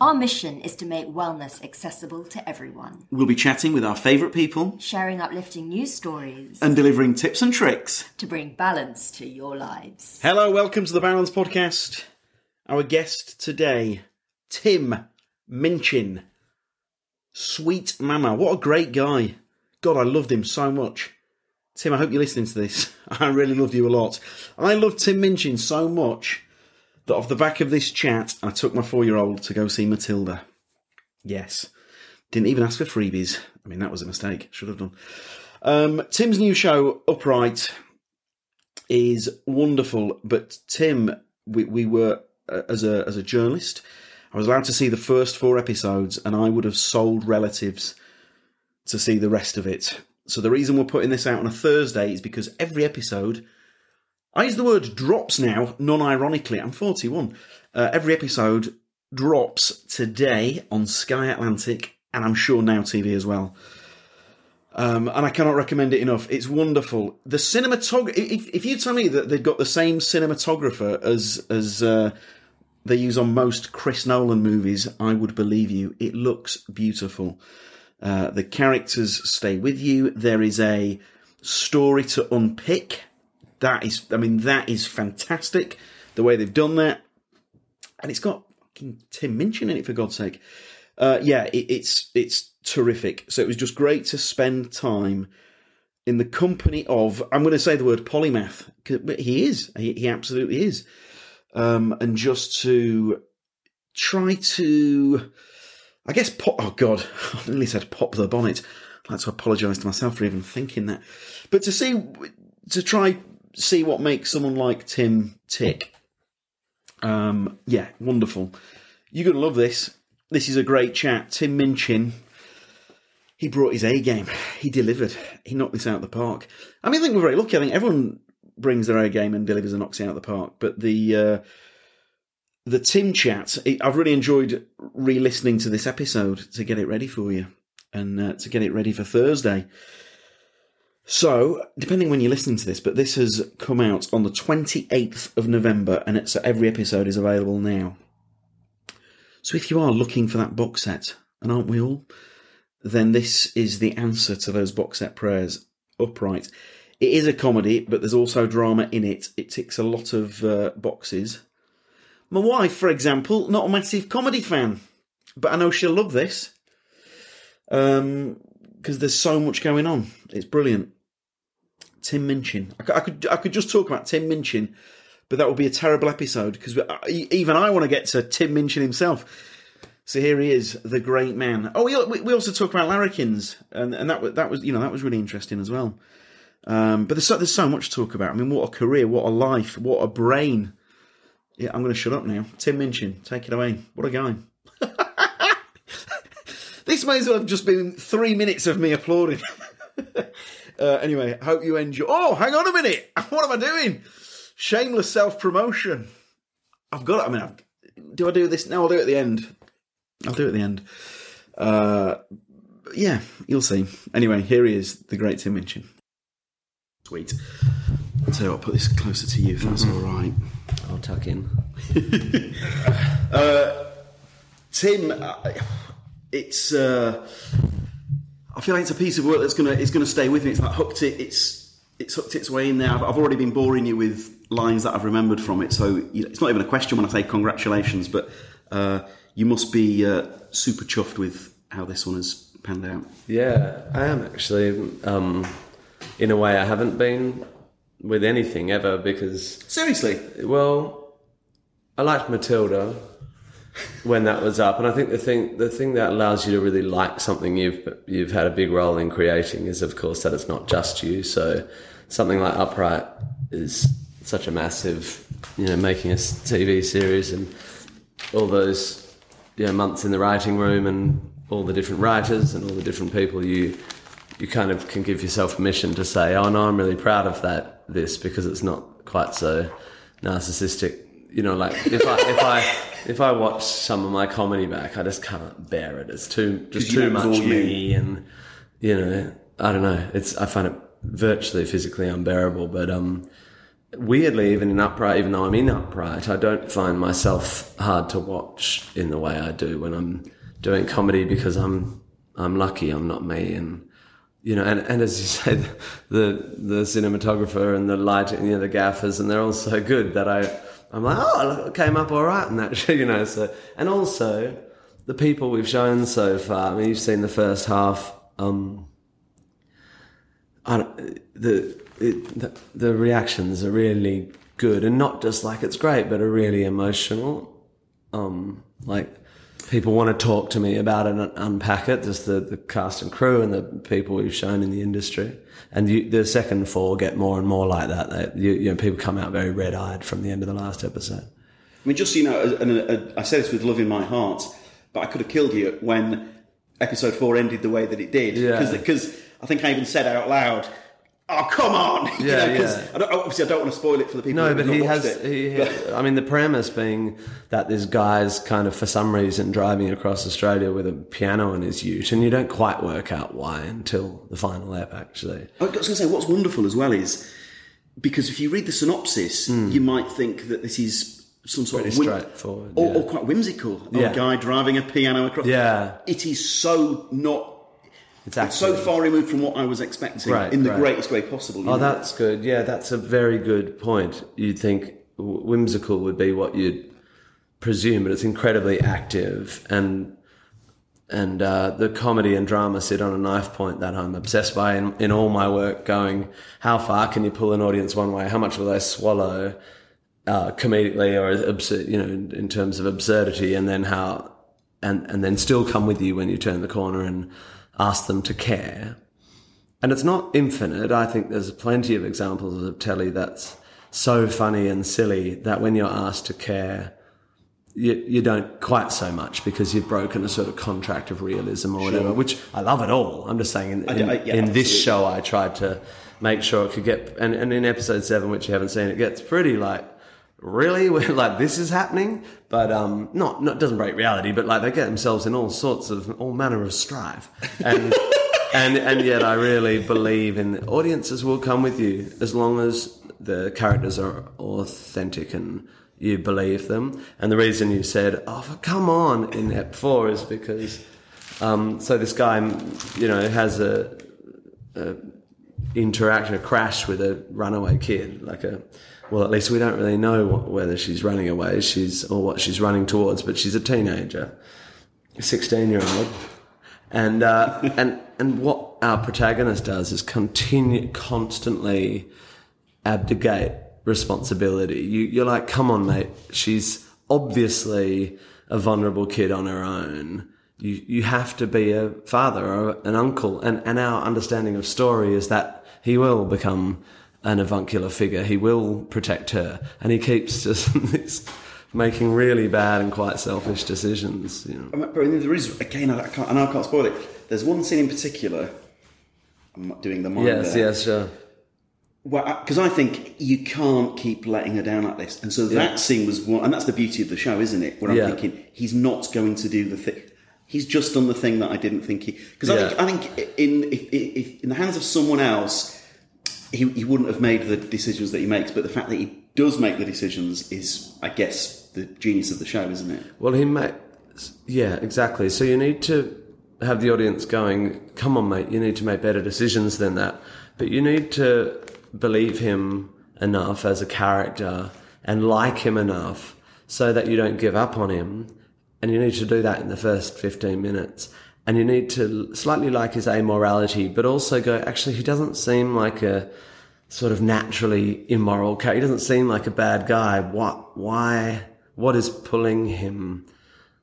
Our mission is to make wellness accessible to everyone, We'll be chatting with our favourite people sharing uplifting news stories and delivering tips and tricks. to bring balance to your lives. Hello, welcome to the Balance Podcast. Our guest today, Tim Minchin. Sweet Mama. What a great guy. God, I loved him so much. Tim, I hope you're listening to this. I really loved you a lot. I loved Tim Minchin so much that off the back of this chat, I took my four year old to go see Matilda. Yes. Didn't even ask for freebies. I mean, that was a mistake. Should have done. Um, Tim's new show, Upright, is wonderful. But Tim, we, we were uh, as a as a journalist, I was allowed to see the first four episodes, and I would have sold relatives to see the rest of it. So the reason we're putting this out on a Thursday is because every episode, I use the word drops now, non-ironically. I'm 41. Uh, every episode drops today on Sky Atlantic, and I'm sure Now TV as well. Um, and I cannot recommend it enough. It's wonderful. The cinematography. If, if you tell me that they've got the same cinematographer as as uh, they use on most Chris Nolan movies, I would believe you. It looks beautiful. Uh, the characters stay with you. There is a story to unpick. That is, I mean, that is fantastic. The way they've done that, and it's got fucking Tim Minchin in it for God's sake. Uh, yeah, it, it's it's terrific. So it was just great to spend time in the company of. I'm going to say the word polymath. but he is. He, he absolutely is. Um, and just to try to, I guess, pop. Oh God, I nearly said pop the bonnet. I'd like to apologise to myself for even thinking that. But to see, to try see what makes someone like Tim tick. Um, yeah, wonderful. You're going to love this. This is a great chat. Tim Minchin, he brought his A game. He delivered. He knocked this out of the park. I mean, I think we're very lucky. I think everyone brings their A game and delivers and knocks it out of the park. But the uh, the Tim chat, I've really enjoyed re-listening to this episode to get it ready for you and uh, to get it ready for Thursday. So, depending when you're listening to this, but this has come out on the 28th of November, and it's every episode is available now. So, if you are looking for that box set, and aren't we all, then this is the answer to those box set prayers. Upright. It is a comedy, but there's also drama in it. It ticks a lot of uh, boxes. My wife, for example, not a massive comedy fan, but I know she'll love this because there's so much going on. It's brilliant. Tim Minchin. I could, I could, I could just talk about Tim Minchin, but that would be a terrible episode because even I want to get to Tim Minchin himself. So here he is, the great man. Oh, we, we also talk about larrikins, and, and that was that was you know that was really interesting as well. Um, but there's so, there's so much to talk about. I mean, what a career, what a life, what a brain. Yeah, I'm going to shut up now. Tim Minchin, take it away. What a guy. this may as well have just been three minutes of me applauding. uh, anyway, hope you enjoy. Oh, hang on a minute. What am I doing? Shameless self promotion. I've got it. I mean, I've, do I do this? No, I'll do it at the end. I'll do it at the end. Uh, yeah, you'll see. Anyway, here he is, the great Tim Minchin. Sweet. So I'll put this closer to you if that's all right. I'll tuck in. Tim, uh, it's. Uh, I feel like it's a piece of work that's gonna it's gonna stay with me. It's like hooked it. It's it's hooked its way in there. I've, I've already been boring you with lines that I've remembered from it, so you know, it's not even a question when I say congratulations. But uh, you must be uh, super chuffed with how this one has panned out. Yeah, I am actually. Um, in a way, I haven't been with anything ever because Seriously, well, I liked Matilda when that was up, and I think the thing the thing that allows you to really like something you've you've had a big role in creating is, of course, that it's not just you. So something like Upright is such a massive, you know, making a TV series and all those you know months in the writing room and all the different writers and all the different people you you kind of can give yourself permission to say, oh no, I'm really proud of that this because it's not quite so narcissistic. You know, like if I if I if I watch some of my comedy back, I just can't bear it. It's too just too much all you. me, and you know, I don't know. It's I find it virtually physically unbearable. But um, weirdly, even in upright, even though I'm in upright, I don't find myself hard to watch in the way I do when I'm doing comedy because I'm I'm lucky I'm not me and you know and, and as you say the, the the cinematographer and the lighting you know the gaffers and they're all so good that I I'm like oh it came up all right and that you know so and also the people we've shown so far I mean you've seen the first half um I the, it, the the reactions are really good, and not just like it's great, but are really emotional. Um, like people want to talk to me about it and unpack it. Just the, the cast and crew and the people we've shown in the industry, and you, the second four get more and more like that. They, you, you know, people come out very red eyed from the end of the last episode. I mean, just so you know, and, and, I say this with love in my heart, but I could have killed you when episode four ended the way that it did. Yeah. Because I think I even said out loud, "Oh, come on!" you Yeah, know, 'cause yeah. I don't, obviously I don't want to spoil it for the people. No, who but he has. It. He, But- I mean, the premise being that this guy's kind of, for some reason, driving across Australia with a piano in his ute, and you don't quite work out why until the final ep, actually. I was going to say, what's wonderful as well is because if you read the synopsis, hmm. you might think that this is some sort. Pretty of whim- straightforward, or, yeah. or quite whimsical. Yeah. a guy driving a piano across. Yeah. it is so not. It's so far removed from what I was expecting Right, in the right. greatest way possible. Oh, know? that's good. Yeah, that's a very good point. You'd think whimsical would be what you'd presume, but it's incredibly active and and uh, the comedy and drama sit on a knife point that I'm obsessed by in, in all my work. Going, how far can you pull an audience one way? How much will they swallow uh, comedically or absurd, you know, in, in terms of absurdity, and then how and and then still come with you when you turn the corner and ask them to care. And it's not infinite. I think there's plenty of examples of telly that's so funny and silly that when you're asked to care, you, you don't quite so much because you've broken a sort of contract of realism or whatever, which I love it all. I'm just saying in, in, I- yeah, in this show, I tried to make sure it could get, and, and in episode seven, which you haven't seen, it gets pretty like, really? We're like, this is happening? But, um, not, not, doesn't break reality, but like they get themselves in all sorts of, all manner of strife. And, and, and yet I really believe in the audiences will come with you as long as the characters are authentic and you believe them. And the reason you said, oh, come on, in Ep 4 is because, um, so this guy, you know, has a, interaction, a crash with a runaway kid, like a. Well, at least we don't really know what, whether she's running away, she's or what she's running towards, but she's a teenager, sixteen year old, and uh, and and what our protagonist does is continue constantly abdicate responsibility. You, you're like, come on, mate. She's obviously a vulnerable kid on her own. You, you have to be a father or an uncle. And, and our understanding of story is that he will become an avuncular figure. He will protect her. And he keeps just making really bad and quite selfish decisions. You know. Um, but there is again, I can't, I know I can't spoil it. There's one scene in particular. I'm not doing the mind Yes, there. yes, sure. Well, because I think you can't keep letting her down like this. And so that scene was one, and that's the beauty of the show, isn't it? Where I'm Yeah. thinking he's not going to do the thing. He's just done the thing that I didn't think he. Because Yeah. I think, I think in if, if, in the hands of someone else, he, he wouldn't have made the decisions that he makes. But the fact that he does make the decisions is, I guess, the genius of the show, isn't it? Well, he makes. Yeah, exactly. So you need to have the audience going, come on, mate, you need to make better decisions than that. But you need to believe him enough as a character and like him enough so that you don't give up on him. And you need to do that in the first 15 minutes. And you need to slightly like his amorality, but also go, actually, he doesn't seem like a sort of naturally immoral character. He doesn't seem like a bad guy. What, why, what is pulling him?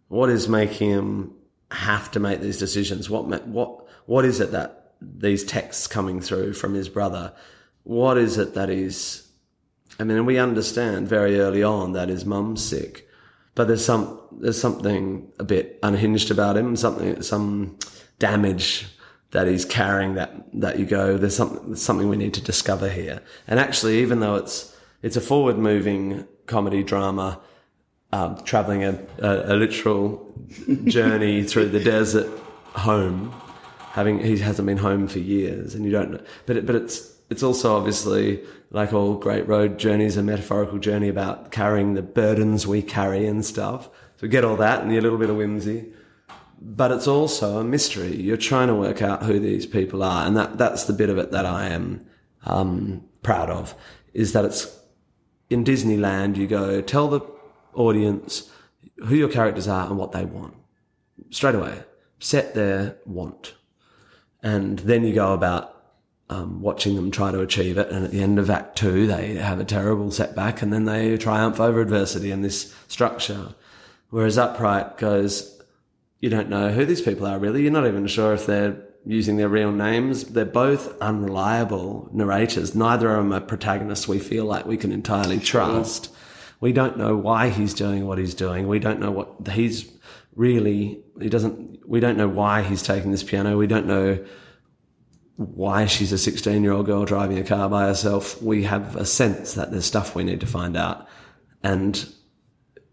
What is making him have to make these decisions? What, what, what is it that these texts coming through from his brother? What is it that is, I mean, we understand very early on that his mum's sick, but there's some, there's something a bit unhinged about him, something, some damage that he's carrying that, that you go, there's something, something we need to discover here. And actually, even though it's, it's a forward moving comedy drama, um, traveling a, a, a literal journey through the desert home, having, he hasn't been home for years and you don't know, but it, but it's, it's also obviously like all great road journeys, a metaphorical journey about carrying the burdens we carry and stuff. So we get all that and a little bit of whimsy but it's also a mystery. You're trying to work out who these people are, and that that's the bit of it that I am um, proud of. Is that it's in Disneyland. You go tell the audience who your characters are and what they want straight away. Set their want, and then you go about um, watching them try to achieve it. And at the end of Act Two, they have a terrible setback, and then they triumph over adversity in this structure. Whereas Upright goes, you don't know who these people are really. You're not even sure if they're using their real names. They're both unreliable narrators. Neither of them are protagonists we feel like we can entirely trust. We don't know why he's doing what he's doing. We don't know what he's really, he doesn't, we don't know why he's taking this piano. We don't know why she's a 16 year old girl driving a car by herself. We have a sense that there's stuff we need to find out. And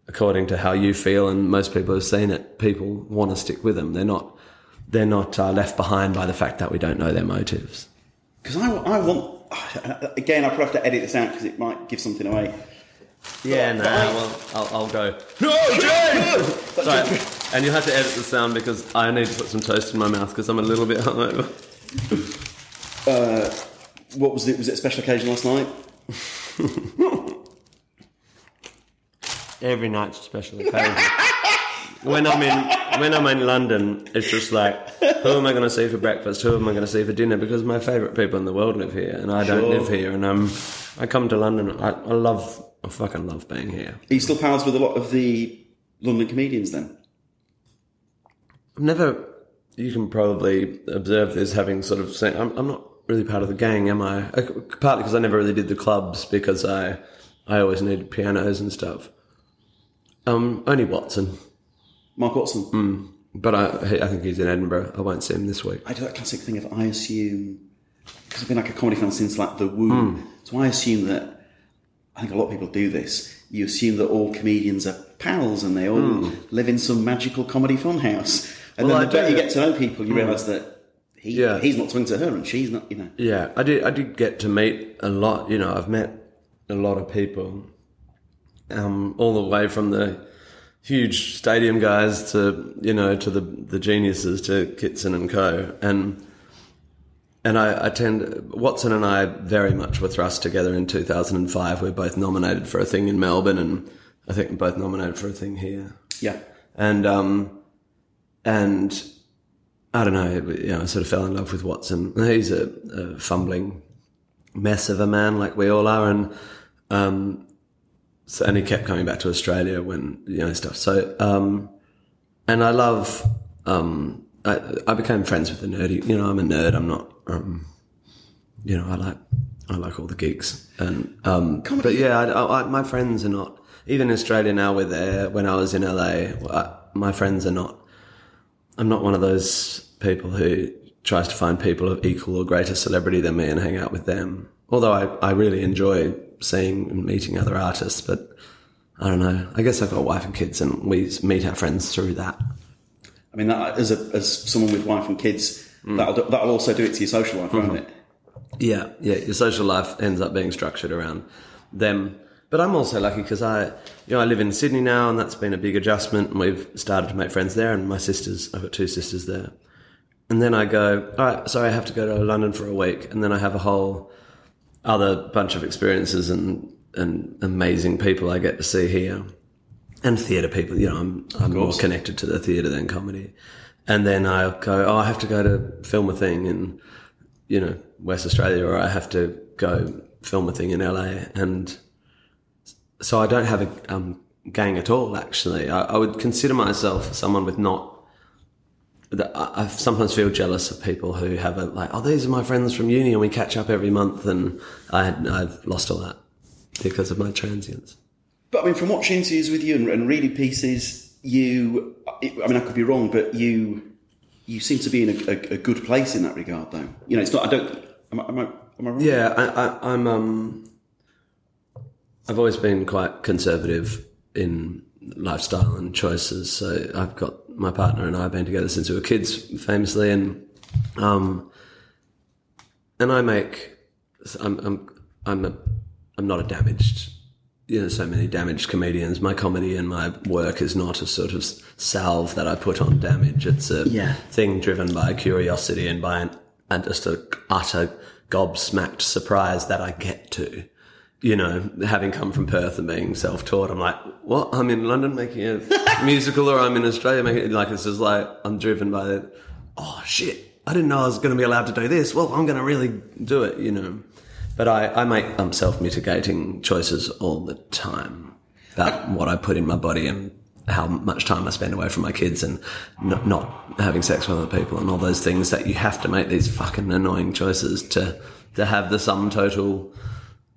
according to how you feel, and most people have seen it, people want to stick with them. They're not, they're not uh, left behind by the fact that we don't know their motives. Because I, I want. Again, I probably have to edit this out because it might give something away. Yeah, no, well, I'll, I'll go. No, Jane! Sorry, and you'll have to edit the sound because I need to put some toast in my mouth because I'm a little bit hungover. Uh, what was it? Was it a special occasion last night? Every night's a special occasion. when I'm in when I'm in London, it's just like, who am I going to see for breakfast? Who am I going to see for dinner? Because my favourite people in the world live here, and I don't Sure. live here. And I'm I come to London. I, I love, I fucking love being here. Are you still pals with a lot of the London comedians then? I've never. You can probably observe this, having sort of seen. I'm, I'm not really part of the gang, am I? Partly because I never really did the clubs because I, I always needed pianos and stuff. Um, only Watson, Mark Watson. Mm. but I, I think he's in Edinburgh. I won't see him this week. I do that classic thing of I assume because I've been like a comedy fan since like the womb. Mm. So I assume that I think a lot of people do this. You assume that all comedians are pals and they all mm. live in some magical comedy funhouse. And Well, then I the better you get to know people, you realise that he, Yeah. he's not talking to her and she's not. You know, Yeah, I did. I did get to meet a lot. You know, I've met a lot of people, um, all the way from the huge stadium guys to you know to the the geniuses to Kitson and Co. And and I, I tend Watson and I very much were thrust together in 2005. We are both nominated for a thing in Melbourne, and I think we're both nominated for a thing here yeah. and um, and I don't know, you know, I sort of fell in love with Watson. He's a, a fumbling mess of a man, like we all are, and um, so and he kept coming back to Australia when you know stuff. So um, and I love. Um, I, I became friends with the nerdy. You know, I'm a nerd. I'm not. Um, you know, I like I like all the geeks, and um, but yeah, I, I, my friends are not. Even in Australia now, we're there. When I was in LA, I, my friends are not. I'm not one of those people who tries to find people of equal or greater celebrity than me and hang out with them. Although I, I really enjoy seeing and meeting other artists, but I don't know. I guess I've got a wife and kids, and we meet our friends through that. I mean, that, as a, as someone with wife and kids, mm. that'll that'll also do it to your social life, won't mm-hmm. it? Yeah, yeah. Your social life ends up being structured around them. But I'm also lucky because I, you know, I live in Sydney now, and that's been a big adjustment. And we've started to make friends there, and my sisters, I've got two sisters there. And then I go, all right, sorry, I have to go to London for a week, and then I have a whole other bunch of experiences and and amazing people I get to see here, and theatre people. You know, I'm I'm more connected to the theatre than comedy. And then I go, oh, I have to go to film a thing in, you know, West Australia, or I have to go film a thing in LA, and so I don't have a um, gang at all. Actually, I, I would consider myself someone with not. that I I sometimes feel jealous of people who have a like, oh, these are my friends from uni, and we catch up every month, and I had, I've lost all that because of my transience. But I mean, from watching interviews with you and, and reading pieces, you, I mean, I could be wrong, but you, you seem to be in a, a, a good place in that regard, though. You know, it's not. I don't. Am I? Am I, am I wrong? Yeah, I, I, I'm. Um, I've always been quite conservative in lifestyle and choices. So I've got my partner and I have been together since we were kids, famously, and um, and I make. I'm I'm I'm a I'm not a damaged. You know, so many damaged comedians. My comedy and my work is not a sort of salve that I put on damage. It's a Yeah. thing driven by curiosity and by an, and just a utter gobsmacked surprise that I get to. You know, having come from Perth and being self-taught, I'm like, what? I'm in London making a musical, or I'm in Australia making it. like it's just like I'm driven by the, oh shit, I didn't know I was going to be allowed to do this. Well, I'm going to really do it. You know, but I I make um, self-mitigating choices all the time about what I put in my body and how much time I spend away from my kids and not, not having sex with other people and all those things that you have to make these fucking annoying choices to to have the sum total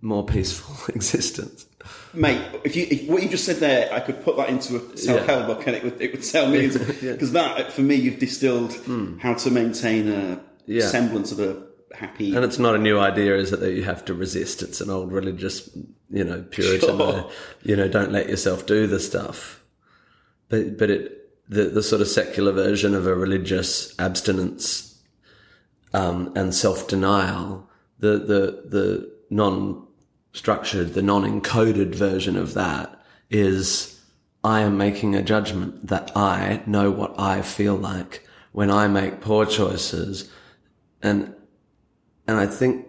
more peaceful existence. Mate, if you if what you just said there, I could put that into a self-help book and it would it would sell millions. Because that, for me, you've distilled how to maintain a Yeah. semblance of a happy. And it's not a new idea, is it, that you have to resist? It's an old religious, you know, Puritan, Sure. uh, you know, don't let yourself do the stuff. But, but it, the, the sort of secular version of a religious abstinence, um, and self-denial, the, the, the non-structured, the non-encoded version of that is I am making a judgment that I know what I feel like when I make poor choices and and I think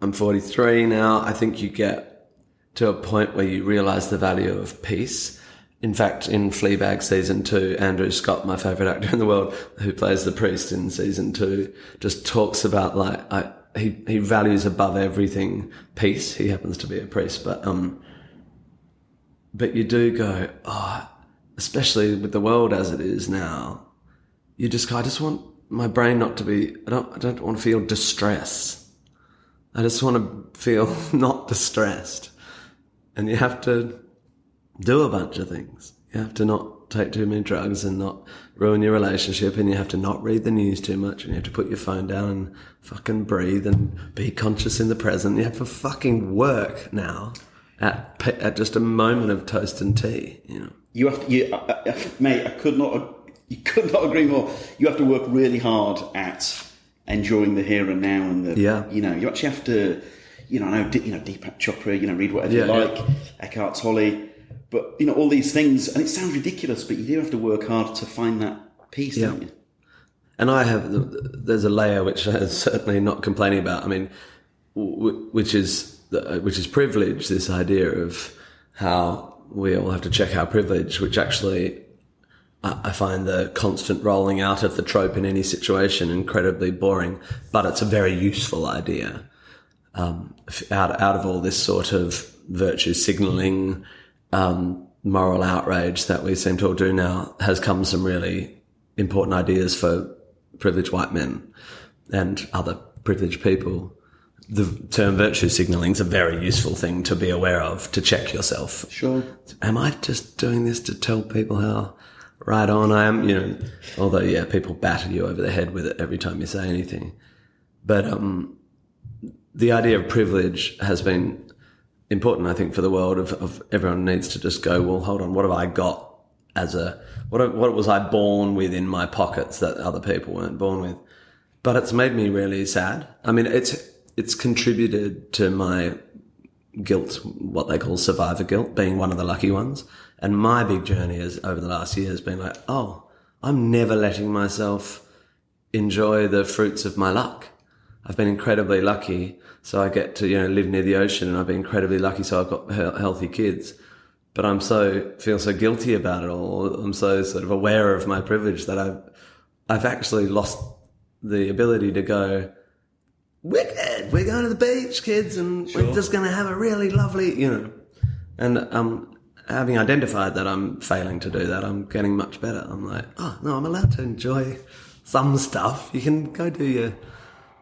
I'm 43 now. I think you get to a point where you realize the value of peace. In fact, in Fleabag season two, Andrew Scott, my favorite actor in the world, who plays the priest in season two, just talks about like, I, he, he values above everything peace. He happens to be a priest, but, um, but you do go, oh, especially with the world as it is now, you just, I just want my brain not to be, I don't, I don't want to feel distress. I just want to feel not distressed. And you have to do a bunch of things. You have to not take too many drugs and not ruin your relationship and you have to not read the news too much and you have to put your phone down and fucking breathe and be conscious in the present. You have to fucking work now at, at just a moment of toast and tea, you know. You have to, you, uh, uh, mate. I could not, you could not agree more. You have to work really hard at enjoying the here and now, and the, Yeah. you know, you actually have to, you know, I know, you know, Deepak Chopra, you know, read whatever Yeah, you yeah. like, Eckhart Tolle, but you know, all these things, and it sounds ridiculous, but you do have to work hard to find that peace, Yeah. don't you? And I have, there's a layer which I'm certainly not complaining about. I mean, which is, which is privilege, this idea of how we all have to check our privilege, which actually I I find the constant rolling out of the trope in any situation incredibly boring, but it's a very useful idea. Um, out, out of all this sort of virtue signaling, um, moral outrage that we seem to all do now has come some really important ideas for privileged white men and other privileged people. The term virtue signaling is a very useful thing to be aware of to check yourself. Sure. Am I just doing this to tell people how right on I am? You know, although yeah, people batter you over the head with it every time you say anything. But um, the idea of privilege has been important, I think, for the world. Of, of everyone needs to just go, well, hold on, what have I got as a what? What was I born with in my pockets that other people weren't born with? But it's made me really sad. I mean, it's it's contributed to my guilt, what they call survivor guilt, being one of the lucky ones. And my big journey is over the last year has been like, oh, I'm never letting myself enjoy the fruits of my luck. I've been incredibly lucky, so I get to you know live near the ocean, and I've been incredibly lucky, so I've got he- healthy kids. But I'm so feel so guilty about it all. I'm so sort of aware of my privilege that I've I've actually lost the ability to go wicked. we're going to the beach, kids, and we're just going to have a really lovely, you know. And um, having identified that I'm failing to do that, I'm getting much better. I'm like, oh no, I'm allowed to enjoy some stuff. You can go do your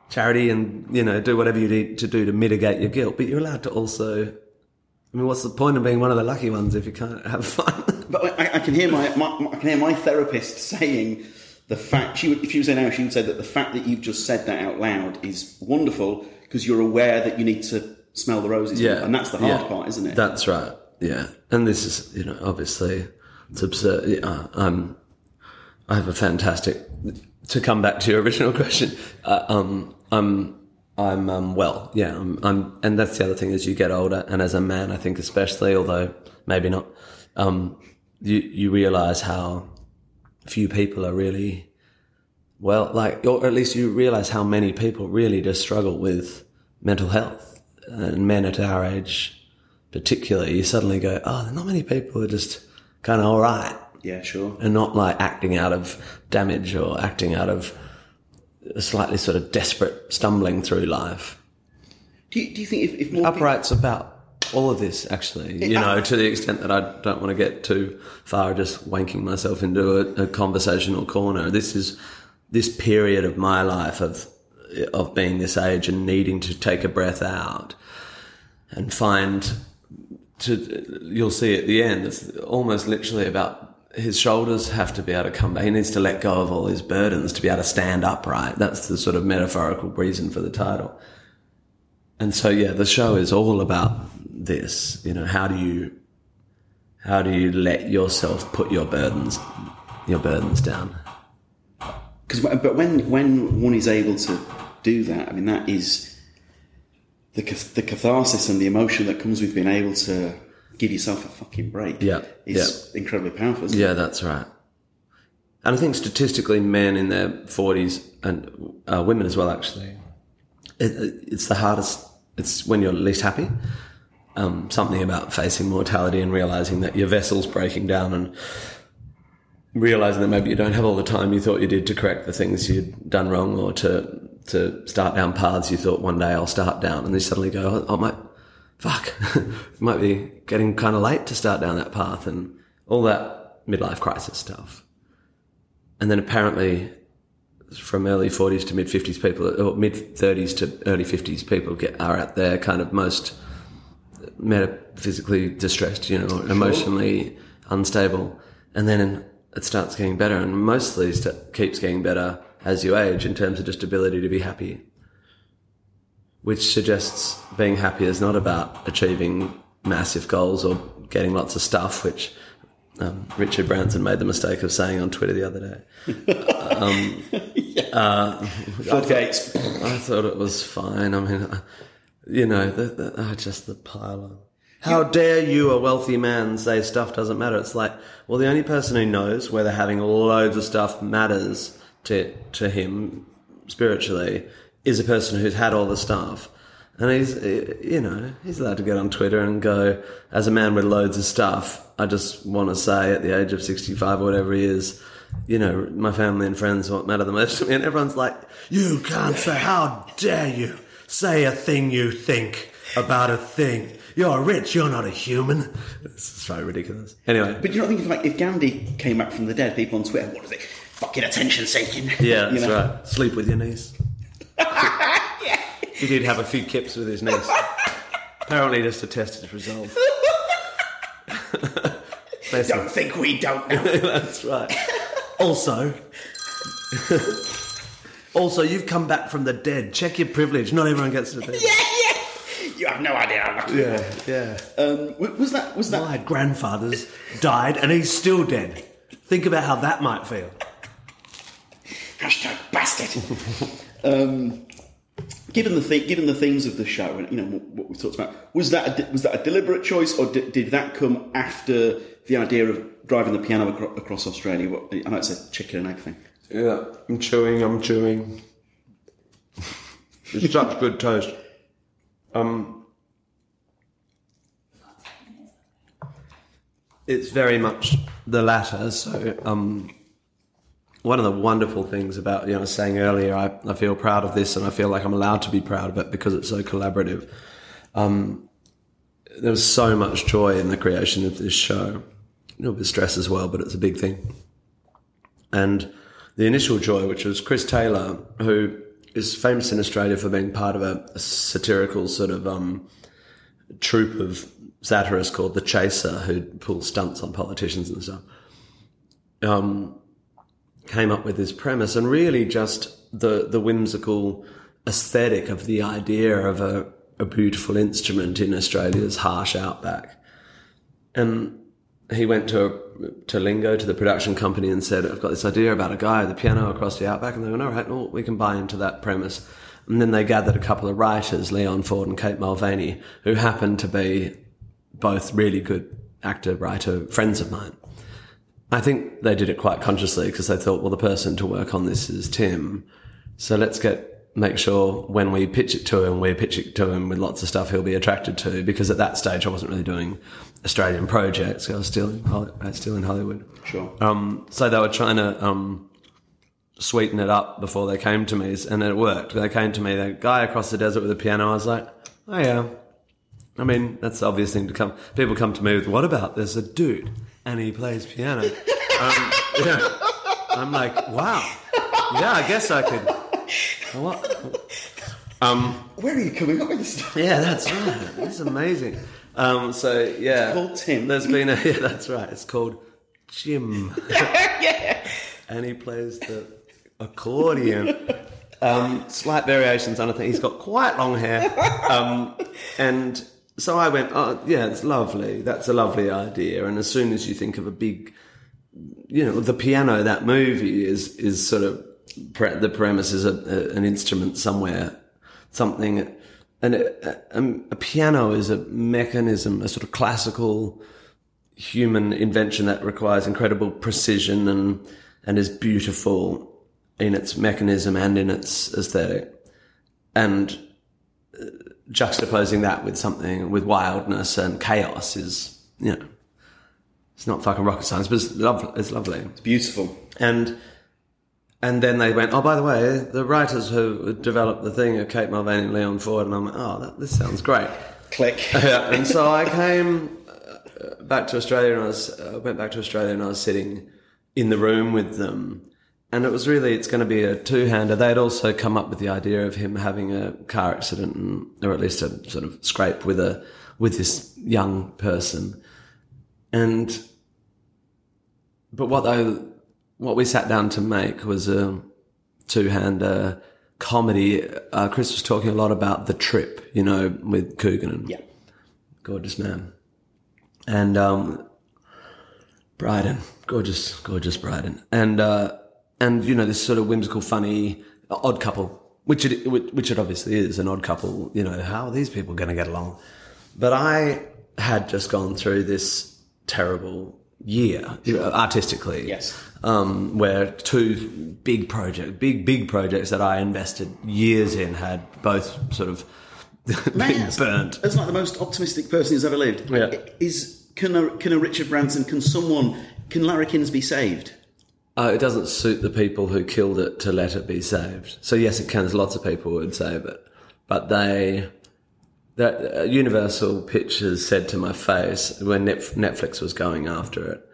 charity and you know do whatever you need to do to mitigate your guilt, but you're allowed to also. I mean, what's the point of being one of the lucky ones if you can't have fun? But I, I can hear my, my, I can hear my therapist saying the fact she would, if she was there now, she would say that the fact that you've just said that out loud is wonderful because you're aware that you need to smell the roses, Yeah, and that's the hard yeah. part, isn't it? That's right. Yeah, and this is you know obviously it's absurd. Yeah, I'm I have a fantastic. To come back to your original question, uh, um, I'm I'm um, well. Yeah, I'm, I'm, and that's the other thing as you get older, and as a man, I think especially, although maybe not, um, you you realize how few people are really well, like, or at least you realize how many people really just struggle with mental health, and men at our age, particularly, you suddenly go, oh, not many people are just kind of all right yeah, sure. and not like acting out of damage or acting out of a slightly sort of desperate stumbling through life. Do you, do you think if, if more people, Upright's about all of this, actually, you know, to the extent that I don't want to get too far just wanking myself into a, a conversational corner. This is this period of my life of of being this age and needing to take a breath out and find to you'll see at the end it's almost literally about his shoulders have to be able to come back he needs to let go of all his burdens to be able to stand upright. That's the sort of metaphorical reason for the title. And so yeah the show is all about this you know how do you how do you let yourself put your burdens your burdens down? Because, but when when one is able to do that, I mean, that is the the catharsis and the emotion that comes with being able to give yourself a fucking break. Yeah, is incredibly powerful. Isn't Yeah, it? that's right. And I think statistically, men in their forties and uh, women as well, actually, it, it's the hardest. It's when you're least happy. Um, something about facing mortality and realizing that your vessel's breaking down and realizing that maybe you don't have all the time you thought you did to correct the things you'd done wrong or to to start down paths you thought one day I'll start down, and then you suddenly go, oh, I might, fuck, it might be getting kind of late to start down that path, and all that midlife crisis stuff. And then apparently, from early 40s to mid 50s, people, or mid 30s to early 50s, people get are at their kind of most metaphysically distressed, you know, emotionally unstable, and then it starts getting better, and mostly st- keeps getting better as you age in terms of just ability to be happy, which suggests being happy is not about achieving massive goals or getting lots of stuff, which um, Richard Branson made the mistake of saying on Twitter the other day. Floodgates. I thought it was fine. I mean, uh, you know, the, the, oh, just the pile on. How dare you, a wealthy man, say stuff doesn't matter? It's like, well, the only person who knows whether having loads of stuff matters to to him spiritually is a person who's had all the stuff. And he's, uh, you know, he's allowed to get on Twitter and go, as a man with loads of stuff, I just want to say at the age of 65 or whatever he is, you know, my family and friends what matter the most to me. And everyone's like, you can't say, how dare you say a thing you think about a thing. You're rich, you're not a human. It's so ridiculous. Anyway. But you don't think if, like if Gandhi came back from the dead, people on Twitter, what is it? Fucking attention seeking. Yeah, You that's know? right. Sleep with your niece. He did have a few kips with his niece. Apparently, just to test his resolve. Don't think we don't know. That's right. Also, also, you've come back from the dead. Check your privilege. Not everyone gets to that. Yeah, yeah. You have no idea. how lucky Yeah, yeah. Um, w- was that was that My grandfather's died, and he's still dead. Think about how that might feel. hashtag bastard? Um, given the th- given the themes of the show and you know what, we talked about, was that a, was that a deliberate choice or did, did that come after the idea of driving the piano acro- across Australia? What, I know it's a chicken and egg thing. Yeah, I'm chewing. I'm chewing. It's such good toast. Um, it's very much the latter. So, um, one of the wonderful things about you know saying earlier, I, I feel proud of this, and I feel like I'm allowed to be proud of it because it's so collaborative. Um, there was so much joy in the creation of this show. A little bit of stress as well, but it's a big thing. And the initial joy, which was Chris Taylor, who is famous in Australia for being part of a, a satirical sort of um, troupe of satirists called The Chaser, who pull stunts on politicians and stuff. Um, came up with this premise and really just the the whimsical aesthetic of the idea of a, a beautiful instrument in Australia's harsh outback. And he went to to Lingo to the production company and said, "I've got this idea about a guy with a piano across the outback," and they went, "All right, well, we can buy into that premise." And then they gathered a couple of writers, Leon Ford and Kate Mulvany, who happened to be both really good actor writer friends of mine. I think they did it quite consciously because they thought, well, the person to work on this is Tim, so let's get make sure when we pitch it to him, we pitch it to him with lots of stuff he'll be attracted to. Because at that stage, I wasn't really doing Australian projects. I was still in, I was still in Hollywood. Sure. Um, so they were trying to um, sweeten it up before they came to me, and it worked. They came to me, the guy across the desert with a piano. I was like, oh yeah. I mean, that's the obvious thing to come. People come to me with, what about there's a dude and he plays piano? um, yeah. I'm like, wow. Yeah, I guess I could. What? Um, Where are you coming up with this stuff? yeah, that's right. It's amazing. Um, so yeah, it's called Tim. There's been a yeah, that's right. It's called Jim. yeah, and he plays the accordion. Um, slight variations on a thing. He's got quite long hair, um, and so I went. Oh, yeah, it's lovely. That's a lovely idea. And as soon as you think of a big, you know, the piano, that movie is is sort of the premise is a, a, an instrument somewhere, something, and a, a, a piano is a mechanism, a sort of classical human invention that requires incredible precision and and is beautiful in its mechanism and in its aesthetic, and juxtaposing that with something with wildness and chaos is you know it's not fucking rocket science, but it's lovely. It's lovely It's beautiful. and and then they went, oh, by the way, the writers who developed the thing are Kate Mulvany and Leon Ford, and I'm like, oh, that, this sounds great. Click. Yeah, and so I came uh, back to Australia, and I was uh, went back to Australia, and I was sitting in the room with them, and it was really it's going to be a two-hander. They'd also come up with the idea of him having a car accident, and, or at least a sort of scrape with a with this young person, and but what they what we sat down to make was a two-hander comedy. Uh, Chris was talking a lot about the trip, you know, with Coogan and Yeah. gorgeous man, and um, Brydon, gorgeous, gorgeous Brydon, and uh, and you know this sort of whimsical, funny, odd couple, which it which it obviously is an odd couple. You know how are these people going to get along? But I had just gone through this terrible year know, artistically, Yes. um, where two big project, big big projects that I invested years in had both sort of been ask, burnt. As like the most optimistic person who's ever lived, Yeah. is can a, can a Richard Branson, can someone, can Larrikins be saved? Uh, it doesn't suit the people who killed it to let it be saved. So yes, it can. There's lots of people who would save it, but they, that uh, Universal Pictures said to my face when Netf- Netflix was going after it.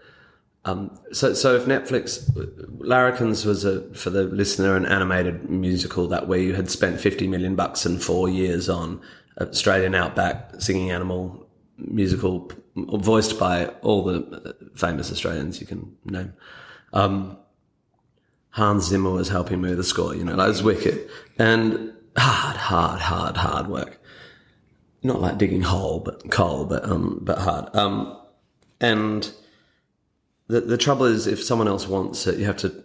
Um, so, so if Netflix, Larrikins was a, for the listener, an animated musical that we had spent 50 million bucks in four years on, Australian outback singing animal musical, voiced by all the famous Australians you can name. Um, Hans Zimmer was helping me with the score, you know, that was wicked. And hard, hard, hard, hard work. Not like digging hole, but coal, but, um, but hard. Um, and the, the trouble is if someone else wants it, you have to,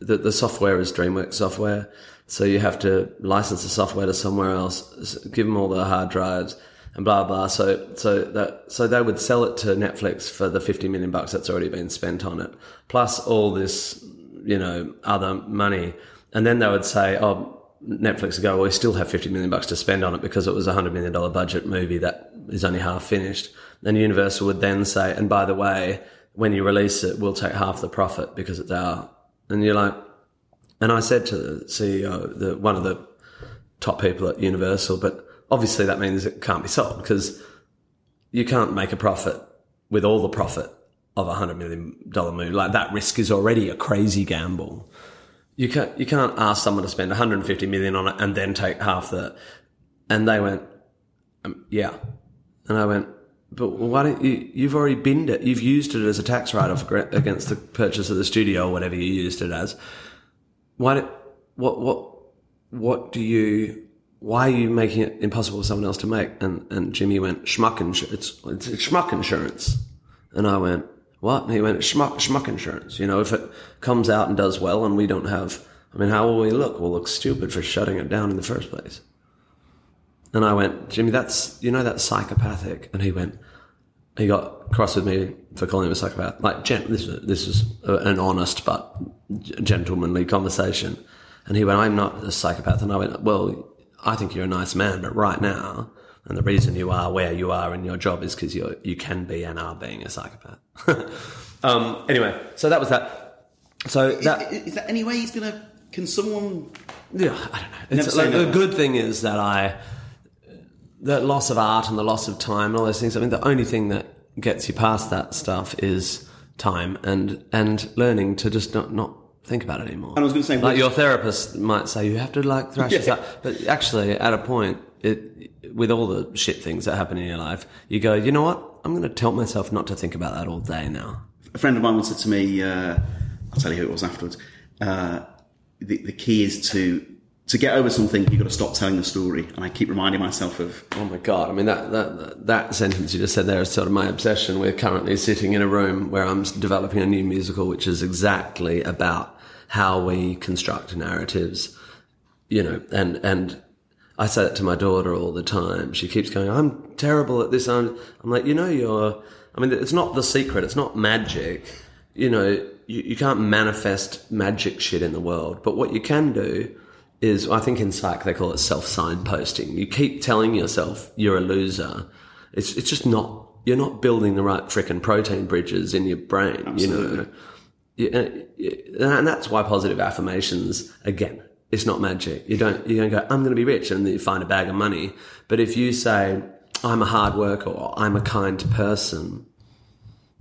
the, the software is DreamWorks software. So you have to license the software to somewhere else, give them all the hard drives and blah, blah. So, so that, so they would sell it to Netflix for the 50 million bucks that's already been spent on it, plus all this, you know, other money. And then they would say, oh, Netflix would go, well, we still have 50 million bucks to spend on it because it was a $100 million budget movie that is only half finished. And Universal would then say, and by the way, when you release it, we'll take half the profit because it's our And you're like, and I said to the CEO, the, one of the top people at Universal, but obviously that means it can't be sold because you can't make a profit with all the profit of a hundred million dollar movie. Like that risk is already a crazy gamble. You can't you can't ask someone to spend 150 million on it and then take half the. And they went, um, yeah, and I went, but why don't you? You've already binned it. You've used it as a tax write-off against the purchase of the studio or whatever you used it as. Why? Do, what? What? What do you? Why are you making it impossible for someone else to make? And and Jimmy went schmuck insurance. It's, it's schmuck insurance. And I went, what? And he went, schmuck, schmuck insurance. You know, if it comes out and does well and we don't have, I mean, how will we look? We'll look stupid for shutting it down in the first place. And I went, Jimmy, that's, you know, that's psychopathic. And he went, he got cross with me for calling him a psychopath. Like, gent- this, this is an honest but gentlemanly conversation. And he went, I'm not a psychopath. And I went, well, I think you're a nice man, but right now, and the reason you are where you are in your job is because you you can be and are being a psychopath. um, anyway, so that was that. So that is, is that any way he's gonna? Can someone? Yeah, I don't know. It's, like, the good thing is that I the loss of art and the loss of time and all those things. I mean, the only thing that gets you past that stuff is time and and learning to just not not think about it anymore. And I was going to say, like your therapist might say, you have to like thrash yeah. this out, but actually, at a point, it with all the shit things that happen in your life, you go, you know what? I'm going to tell myself not to think about that all day now. A friend of mine once said to me, uh, I'll tell you who it was afterwards. Uh, the, the key is to to get over something, you've got to stop telling the story. And I keep reminding myself of. Oh my god! I mean, that that that sentence you just said there is sort of my obsession. We're currently sitting in a room where I'm developing a new musical, which is exactly about how we construct narratives. You know, and and I say that to my daughter all the time. She keeps going, I'm terrible at this. I'm, I'm like, you know, you're, I mean, it's not the secret. It's not magic. You know, you, you can't manifest magic shit in the world. But what you can do is, I think in psych they call it self signposting. You keep telling yourself you're a loser. It's, it's just not, you're not building the right freaking protein bridges in your brain, Absolutely. you know. Uh, and that's why positive affirmations, again, it's not magic. You don't, you don't go, I'm going to be rich and you find a bag of money. But if you say, I'm a hard worker or I'm a kind person,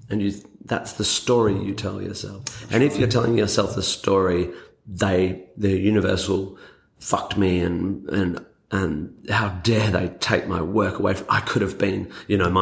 and you, that's the story you tell yourself. And if you're telling yourself the story, they, the universal fucked me and, and, and how dare they take my work away from, I could have been, you know, my,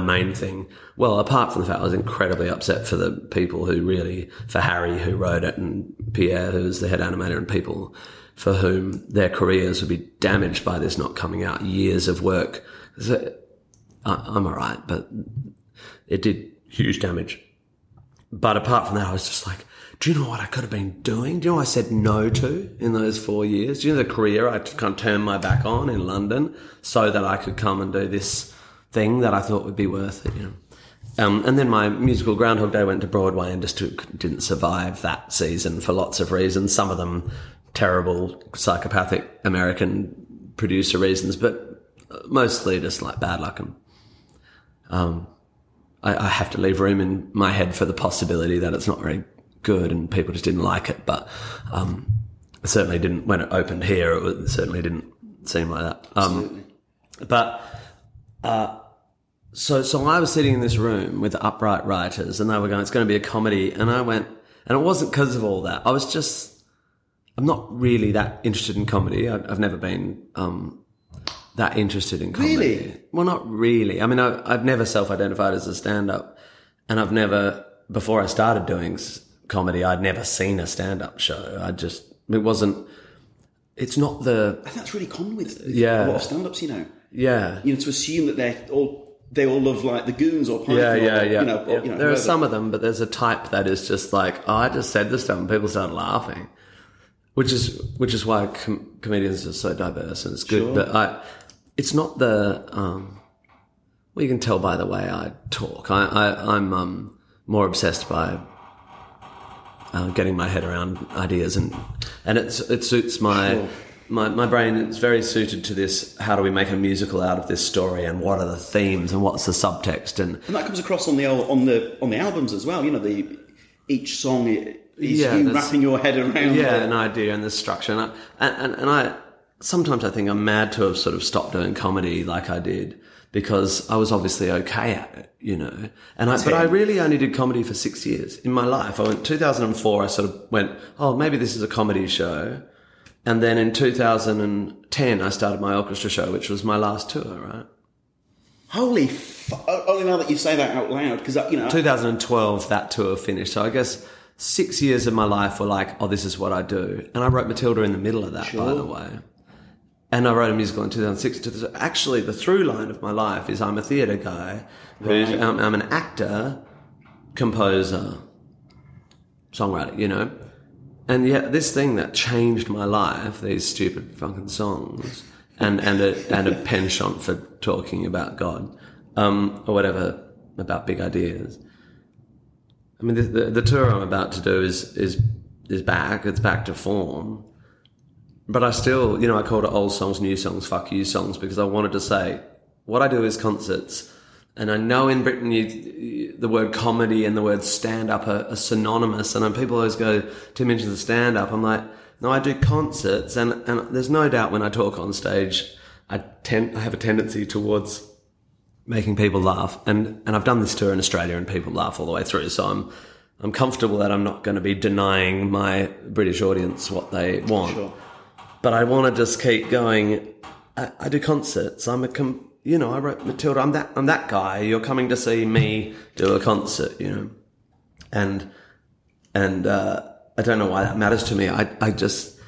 Main thing. Well, apart from the fact I was incredibly upset for the people who really, for Harry who wrote it and Pierre who was the head animator and people for whom their careers would be damaged by this not coming out, years of work. So, I'm alright, but it did huge damage. But apart from that, I was just like, do you know what I could have been doing? Do you know I said no to in those four years? Do you know the career I kind of turned my back on in London so that I could come and do this thing that I thought would be worth it, you know? Um, and then my musical Groundhog Day went to Broadway and just took- didn't survive that season for lots of reasons. Some of them terrible, psychopathic American producer reasons, but mostly just like bad luck and um, I, I have to leave room in my head for the possibility that it's not very good and people just didn't like it. But um, it certainly didn't when it opened here. It, was, it certainly didn't seem like that. Um, but uh, so so I was sitting in this room with upright writers, and they were going, "It's going to be a comedy," and I went, and it wasn't because of all that. I was just. I'm not really that interested in comedy. I, I've never been um, that interested in comedy. Really? Well, not really. I mean, I, I've never self-identified as a stand-up, and I've never before I started doing comedy, I'd never seen a stand-up show. I just it wasn't. It's not the I think that's really common with, with Yeah. a lot of stand-ups. You know, yeah. you know, to assume that they're all they all love like the Goons or Python. Yeah, yeah, or, yeah. You know, or, you know there are some of them, but there's a type that is just like, oh, I just said this stuff, and people start laughing, which is which is why com- comedians are so diverse and it's good. Sure. But I, it's not the um, well, you can tell by the way I talk. I, I I'm um, more obsessed by uh, getting my head around ideas and and it's it suits my. Sure. My, my brain is very suited to this. How do we make a musical out of this story, and what are the themes, and what's the subtext, and and that comes across on the on the on the albums as well. You know, the each song is Yeah, you wrapping your head around. yeah, the- an idea and the structure. And I, and, and, and I sometimes I think I'm mad to have sort of stopped doing comedy like I did because I was obviously okay at it, you know. And I, but I really only did comedy for six years in my life. I went 2004. I sort of went, oh, maybe this is a comedy show. And then in 2010, I started my orchestra show, which was my last tour, right? Holy! Fu- only now that you say that out loud, because uh, you know, 2012, that tour finished. So I guess six years of my life were like, oh, this is what I do. And I wrote Matilda in the middle of that, by the way. And I wrote a musical in 2006. So Actually, the through line of my life is I'm a theatre guy. Who's, I'm, um, I'm an actor, composer, songwriter, you know. And yet, this thing that changed my life, these stupid fucking songs, and, and, a, and a penchant for talking about God, um, or whatever, about big ideas. I mean, the, the, the tour I'm about to do is, is, is back. It's back to form. But I still, you know, I called it old songs, new songs, fuck you songs, because I wanted to say what I do is concerts. And I know in Britain, you, the word comedy and the word stand up are, are synonymous. And people always go, Tim Minchin's the stand up. I'm like, no, I do concerts. And, and there's no doubt when I talk on stage, I tend, I have a tendency towards making people laugh. And, and I've done this tour in Australia and people laugh all the way through. So I'm, I'm comfortable that I'm not going to be denying my British audience what they want Sure. but I want to just keep going. I, I do concerts. I'm a, com- you know, I wrote Matilda. I'm that, I'm that guy. You're coming to see me do a concert, you know, and and uh, I don't know why that matters to me. I I just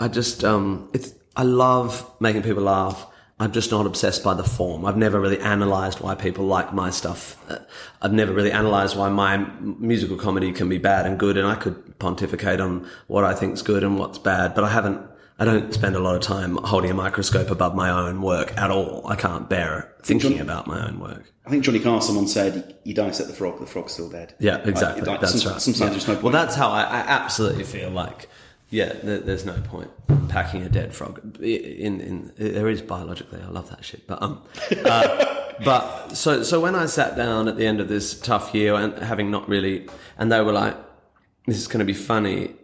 I just um it's I love making people laugh. I'm just not obsessed by the form. I've never really analyzed why people like my stuff. Uh, I've never really analyzed why my musical comedy can be bad and good, and I could pontificate on what I think's good and what's bad, but I haven't. I don't spend a lot of time holding a microscope above my own work at all. I can't bear thinking about my own work. I think Johnny Carson once said, "You dissect the frog, the frog's still dead." Yeah, exactly. like, that's some- right. Sometimes Yeah. there's no point. Well, that's how I, I absolutely feel like. Yeah, there, there's no point packing a dead frog. In, in there is biologically, I love that shit. But um, uh, but so so when I sat down at the end of this tough year and having not really, and they were like, "This is going to be funny.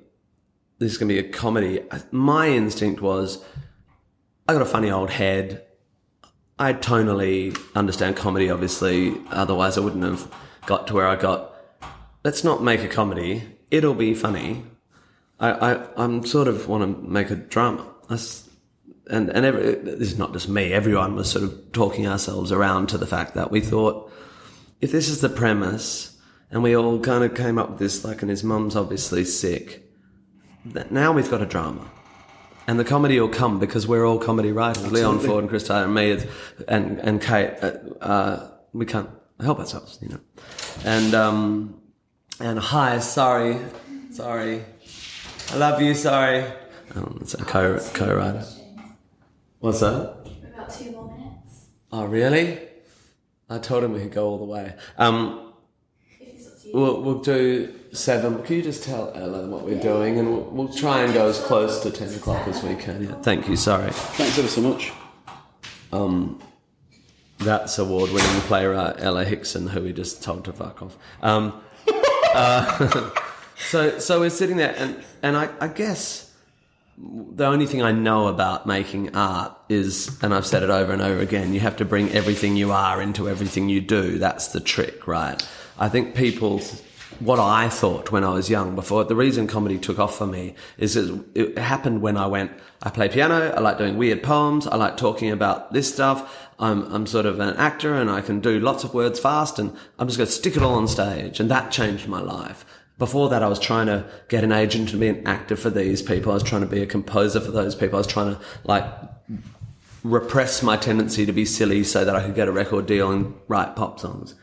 This is going to be a comedy." My instinct was, I got a funny old head. I tonally understand comedy, obviously. Otherwise, I wouldn't have got to where I got. Let's not make a comedy. It'll be funny. I, I, I'm sort of want to make a drama. That's, and and every, this is not just me. Everyone was sort of talking ourselves around to the fact that we thought, if this is the premise, and we all kind of came up with this, like, and his mum's obviously sick, now we've got a drama. And the comedy will come because we're all comedy writers. Leon Ford and Chris Taylor and me it's- and, and Kate, uh, uh, we can't help ourselves, you know. And, um, and hi, sorry, sorry. I love you, sorry. Um, it's a co, co-writer. What's that? About two more minutes. Oh, really? I told him we could go all the way. Um, we'll, we'll do seven. Can you just tell Ella what we're doing, and we'll, we'll try and go as close to ten o'clock as we can. Yeah. Thank you. Sorry. Thanks ever so much. Um, that's award-winning playwright Ella Hickson, who we just told to fuck off. Um, uh, so, so we're sitting there, and and I, I guess the only thing I know about making art is, and I've said it over and over again, you have to bring everything you are into everything you do. That's the trick, right? I think people, what I thought when I was young before, the reason comedy took off for me is it, happened when I went, I play piano, I like doing weird poems, I like talking about this stuff. I'm, I'm sort of an actor and I can do lots of words fast and I'm just going to stick it all on stage. And that changed my life. Before that, I was trying to get an agent to be an actor for these people. I was trying to be a composer for those people. I was trying to like repress my tendency to be silly so that I could get a record deal and write pop songs.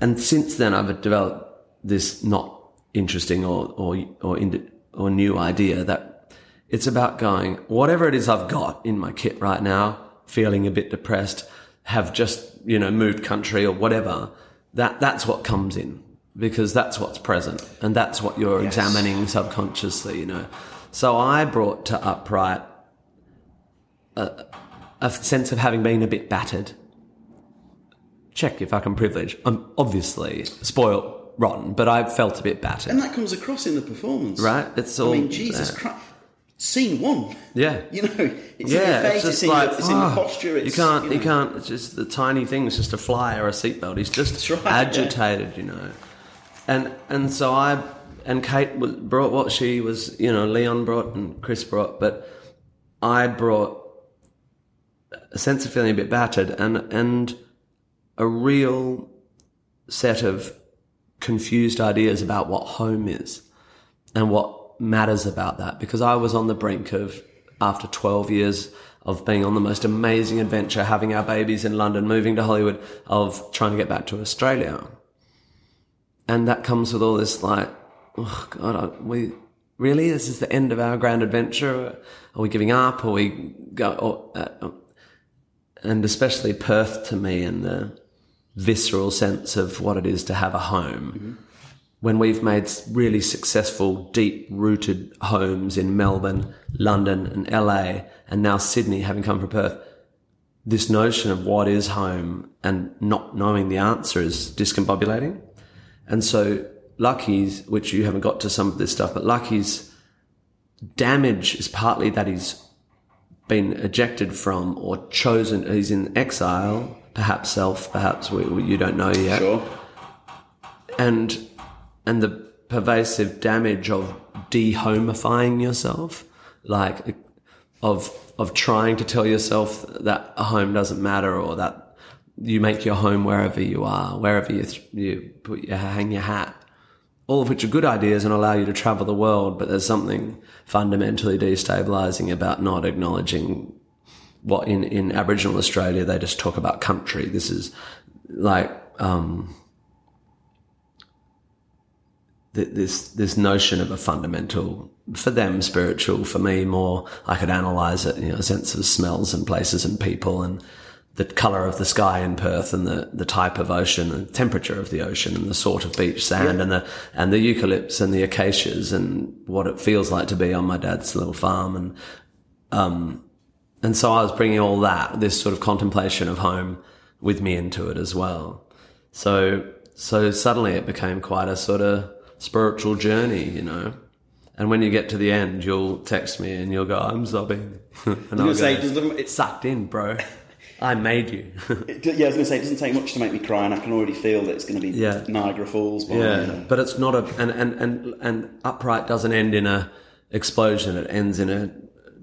And since then, I've developed this not interesting or or or, or new idea that it's about going whatever it is I've got in my kit right now, feeling a bit depressed, have just you know moved country or whatever. That that's what comes in because that's what's present and that's what you're examining subconsciously. You know, so I brought to upright a, a sense of having been a bit battered check if I can privilege. I'm obviously spoiled, rotten, but I felt a bit battered. And that comes across in the performance. Right? It's all. I mean, Jesus there. Christ. Scene one. Yeah. You know, it's yeah, in your face, it's it's, just in, like your, it's in your oh, posture. It's, you can't, you, know. can't. It's just the tiny things, just a fly or a seatbelt. He's just right, agitated, you know. And and so I and Kate was, brought what she was, you know, Leon brought and Chris brought, but I brought a sense of feeling a bit battered and and a real set of confused ideas about what home is and what matters about that. Because I was on the brink of after 12 years of being on the most amazing adventure having our babies in London moving to Hollywood of trying to get back to Australia. And that comes with all this like oh god I, we really? This is the end of our grand adventure? Are we giving up? Are we go or, uh, and especially Perth to me and the visceral sense of what it is to have a home. Mm-hmm. When we've made really successful, deep rooted homes in Melbourne, London, and LA, and now Sydney, having come from Perth, this notion of what is home and not knowing the answer is discombobulating. And so Lucky's, which you haven't got to some of this stuff, but Lucky's damage is partly that he's been ejected from or chosen, he's in exile, perhaps self, perhaps we, we, you don't know yet. Sure. And, and the pervasive damage of dehomifying yourself, like of, of trying to tell yourself that a home doesn't matter or that you make your home wherever you are, wherever you, th- you put your, hang your hat all of which are good ideas and allow you to travel the world, but there's something fundamentally destabilizing about not acknowledging what in, in Aboriginal Australia they just talk about country. This is like um, th- this this notion of a fundamental for them spiritual, for me more I could analyze it, you know, a sense of smells and places and people and the colour of the sky in Perth and the, the type of ocean and temperature of the ocean and the sort of beach sand and the and the eucalypts and the acacias and what it feels like to be on my dad's little farm and um and so I was bringing all that this sort of contemplation of home with me into it as well. So so suddenly it became quite a sort of spiritual journey, you know. And when you get to the end, you'll text me and you'll go, "I'm sobbing," and I'll gonna go, say, "It's sucked in, bro. I made you." It, yeah, I was going to say, it doesn't take much to make me cry, and I can already feel that it's going to be Yeah. Niagara Falls. By, yeah, you know. but it's not a and, and and and upright doesn't end in a explosion. It ends in a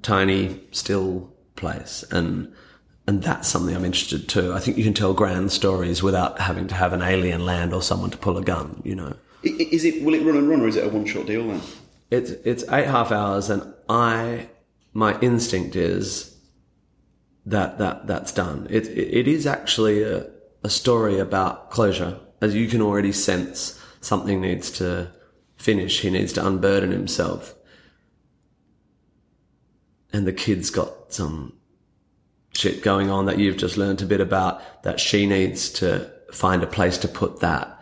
tiny still place, and and that's something I'm interested too. I think you can tell grand stories without having to have an alien land or someone to pull a gun. You know. Is it? Will it run and run, or is it a one-shot deal then? It's it's eight half hours, and I my instinct is that that that's done. It it, it is actually a, a story about closure, as you can already sense. Something needs to finish. He needs to unburden himself, and the kid's got some shit going on that you've just learned a bit about that she needs to find a place to put that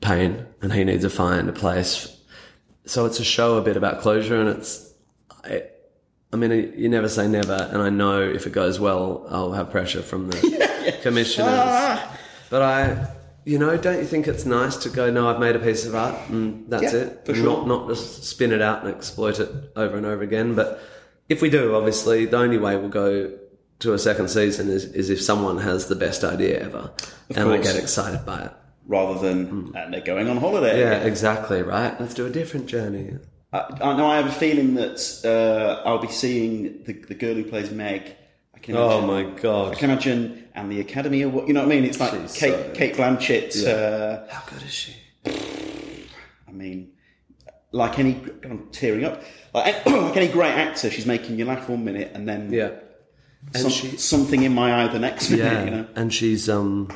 pain and he needs to find a place. So it's a show a bit about closure and it's, I, I mean, you never say never. And I know if it goes well, I'll have pressure from the commissioners. But I, you know, don't you think it's nice to go, no, I've made a piece of art and that's Yeah, it? for sure. Not, not just spin it out and exploit it over and over again. But if we do, obviously, the only way we'll go to a second season is, is if someone has the best idea ever. and I get excited by it. rather than and they're going on holiday. Yeah, exactly, right? Let's do a different journey. I, I know I have a feeling that uh, I'll be seeing the, the girl who plays Meg. I can Oh my God. I can imagine, and the Academy Award. You know what I mean? It's like She's Kate, so- Cate Blanchett. Uh, How good is she? I mean, like any, I'm tearing up. Like, like any great actor, she's making you laugh one minute and then Yeah. And some- she, something in my eye the next minute. yeah, You know? and she's um.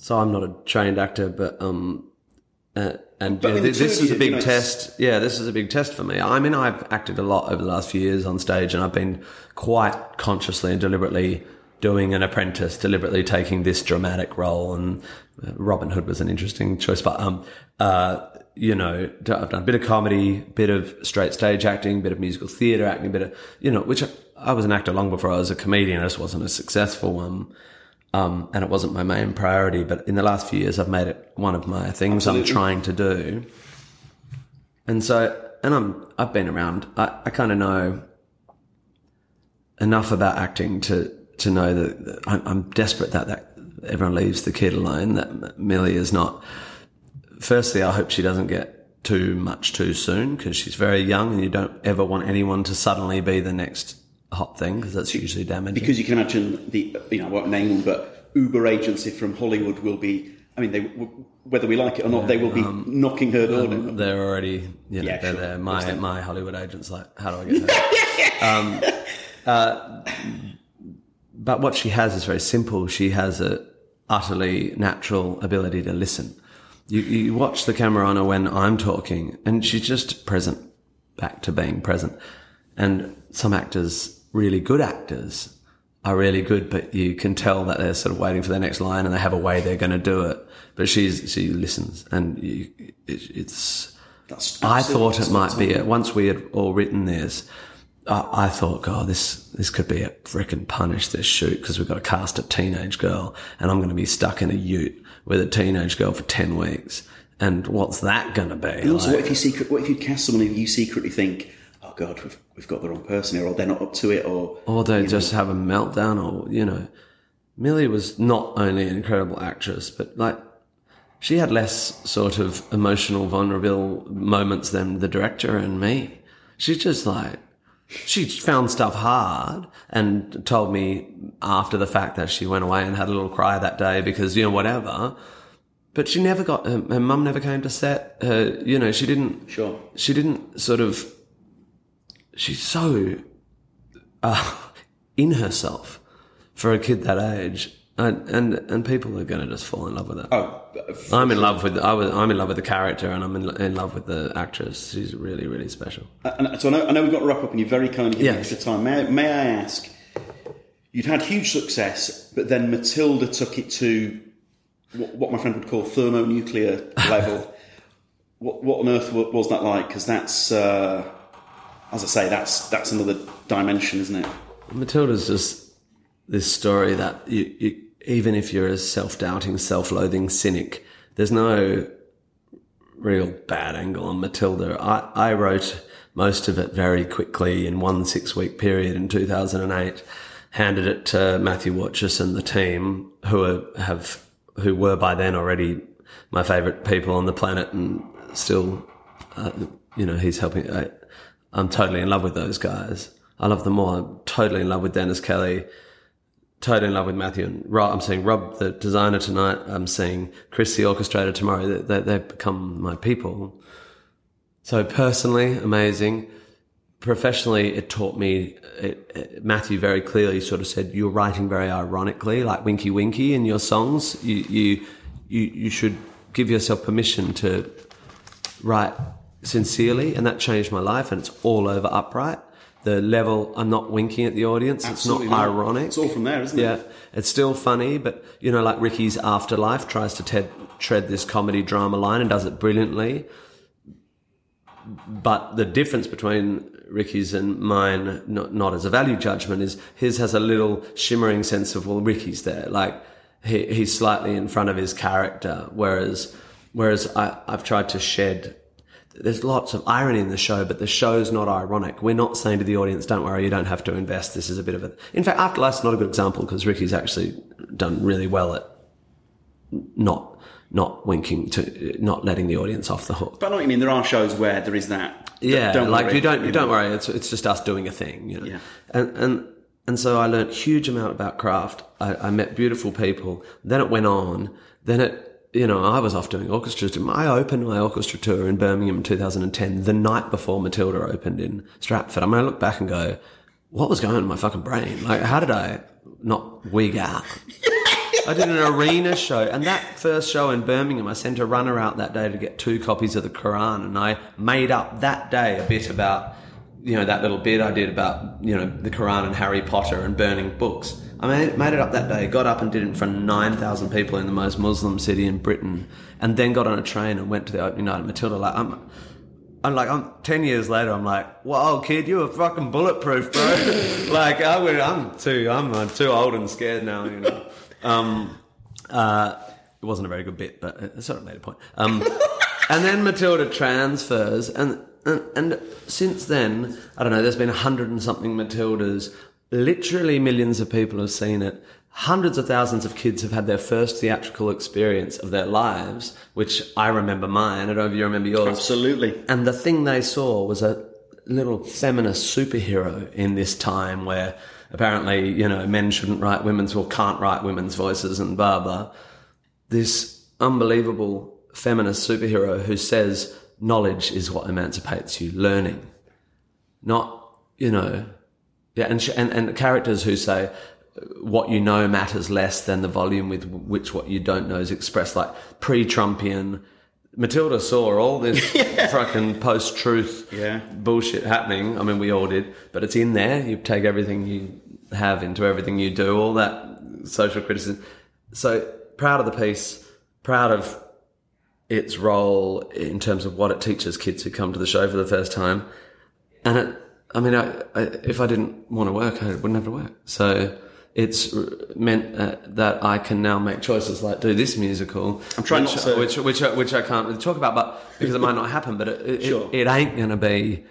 So I'm not a trained actor, but um, uh, and yeah, I mean, thi- the this is a big you know, test. Yeah, this is a big test for me. I mean, I've acted a lot over the last few years on stage, and I've been quite consciously and deliberately doing an apprentice, deliberately taking this dramatic role. And uh, Robin Hood was an interesting choice, but um, uh, you know, I've done a bit of comedy, bit of straight stage acting, bit of musical theatre acting, a bit of you know, which I, I was an actor long before I was a comedian. I just wasn't a successful one. Um, and it wasn't my main priority, but in the last few years, I've made it one of my things Absolutely. I'm trying to do. And so, and I'm, I've been around. I, I kind of know enough about acting to, to know that that I'm, I'm desperate that, that everyone leaves the kid alone, that Milly is not. Firstly, I hope she doesn't get too much too soon because she's very young and you don't ever want anyone to suddenly be the next hot thing because that's usually damaging. because you can imagine the you know I won't name them, but Uber agency from Hollywood will be. I mean, they whether we like it or not, they will be knocking her door down. They're already, you know, Yeah, they're sure. there. My my Hollywood agent's like, how do I get her? um, uh, but what she has is very simple. She has a utterly natural ability to listen. You, you watch the camera on her when I'm talking, and she's just present, back to being present. And some actors, really good actors, are really good, but you can tell that they're sort of waiting for their next line, and they have a way they're going to do it. But she's she listens, and you, it, it's. That's I thought it might be it. Once we had all written this, I, I thought, God, this this could be a freaking punish this shoot because we've got to cast a teenage girl, and I'm going to be stuck in a Ute with a teenage girl for ten weeks. And what's that going to be? And also, Like- what if you secret? What if you cast someone who you secretly think, oh God, we've, we've got the wrong person here, or they're not up to it, or or they just have a meltdown, or you know, Milly was not only an incredible actress, but like she had less sort of emotional, vulnerable moments than the director and me. She's just like she found stuff hard and told me after the fact that she went away and had a little cry that day because you know whatever. But she never got her, her mum never came to set. Her, you know, she didn't Sure. she didn't sort of she's so uh, in herself for a kid that age and and, and people are going to just fall in love with her oh, i'm in love with i was i'm in love with the character and i'm in, in love with the actress she's really really special And so I know, I know we've got to wrap up, and you're very kindly give me Yes. extra time. May, I- may I ask? You'd had huge success, but then Matilda took it to what, what my friend would call thermonuclear level. what, what on earth was that like? Because that's, uh, as I say, that's that's another dimension, isn't it? matilda's just this story that you, you even if you're a self-doubting self-loathing cynic there's no real bad angle on Matilda. I, I wrote most of it very quickly in one six week period in 2008, handed it to Matthew Warchus and the team who are, have, who were by then already my favorite people on the planet and still, uh, you know, he's helping. I, I'm totally in love with those guys. I love them all. I'm totally in love with Dennis Kelly totally in love with Matthew and Rob. I'm seeing Rob, the designer tonight. I'm seeing Chris, the orchestrator tomorrow. They, they, they've become my people. So personally, amazing. Professionally, it taught me, it, it- Matthew very clearly sort of said, you're writing very ironically, like Winky Winky in your songs. You, you, you, you should give yourself permission to write sincerely. And that changed my life. And it's all over upright. The level. I'm not winking at the audience. Absolutely it's not, not. ironic. It's all from there, isn't it? Yeah, it's still funny, but you know, like Ricky's Afterlife tries to ted- tread this comedy drama line and does it brilliantly. But the difference between Ricky's and mine, not, not as a value judgment, is his has a little shimmering sense of well, Ricky's there, like he, he's slightly in front of his character, whereas whereas I, I've tried to shed. There's lots of irony in the show, but the show's not ironic. We're not saying to the audience, "Don't worry, you don't have to invest." This is a bit of a. In fact, Afterlife's not a good example because Ricky's actually done really well at not not winking to not letting the audience off the hook. But I know what you mean. There are shows where there is that. Yeah, Don't like worry, you don't you don't worry. It's it's just us doing a thing, you know. Yeah. And and and so I learned huge amount about craft. I, I met beautiful people. Then it went on. Then it. You know, I was off doing orchestra tour. I opened my orchestra tour in Birmingham in 2010, the night before Matilda opened in Stratford. I mean, I look back and go, what was going on in my fucking brain? Like, how did I not wig out? I did an arena show, and that first show in Birmingham, I sent a runner out that day to get two copies of the Quran, and I made up that day a bit about, you know, that little bit I did about, you know, the Quran and Harry Potter and burning books. I made, made it up that day, got up and did it in front of 9,000 people in the most Muslim city in Britain, and then got on a train and went to the opening night Matilda. Like, I'm, I'm like, I'm ten years later. I'm like, whoa, kid, you were fucking bulletproof, bro. like, I would, I'm too, I'm too old and scared now. You know. Um, uh, it wasn't a very good bit, but it sort of made a point. Um, and then Matilda transfers, and, and and since then, I don't know. There's been a hundred and something Matildas. Literally millions of people have seen it. Hundreds of thousands of kids have had their first theatrical experience of their lives, which I remember mine. I don't know if you remember yours. Absolutely. And the thing they saw was a little feminist superhero in this time where apparently, you know, men shouldn't write women's or can't write women's voices and blah, blah. This unbelievable feminist superhero who says knowledge is what emancipates you, learning. Not, you know, yeah, and, sh- and, and characters who say, uh, what you know matters less than the volume with which what you don't know is expressed, like pre-Trumpian. Matilda saw all this fucking post-truth Yeah. bullshit happening. I mean, we all did, but it's in there. You take everything you have into everything you do, all that social criticism. So proud of the piece, proud of its role in terms of what it teaches kids who come to the show for the first time. And it, I mean, I, I, if I didn't want to work, I wouldn't have to work. So it's meant uh, that I can now make choices like do this musical. I'm trying which, not to- which, which, I- which I can't really talk about, but because it might not happen, but it, it, Sure. it, ain't going to be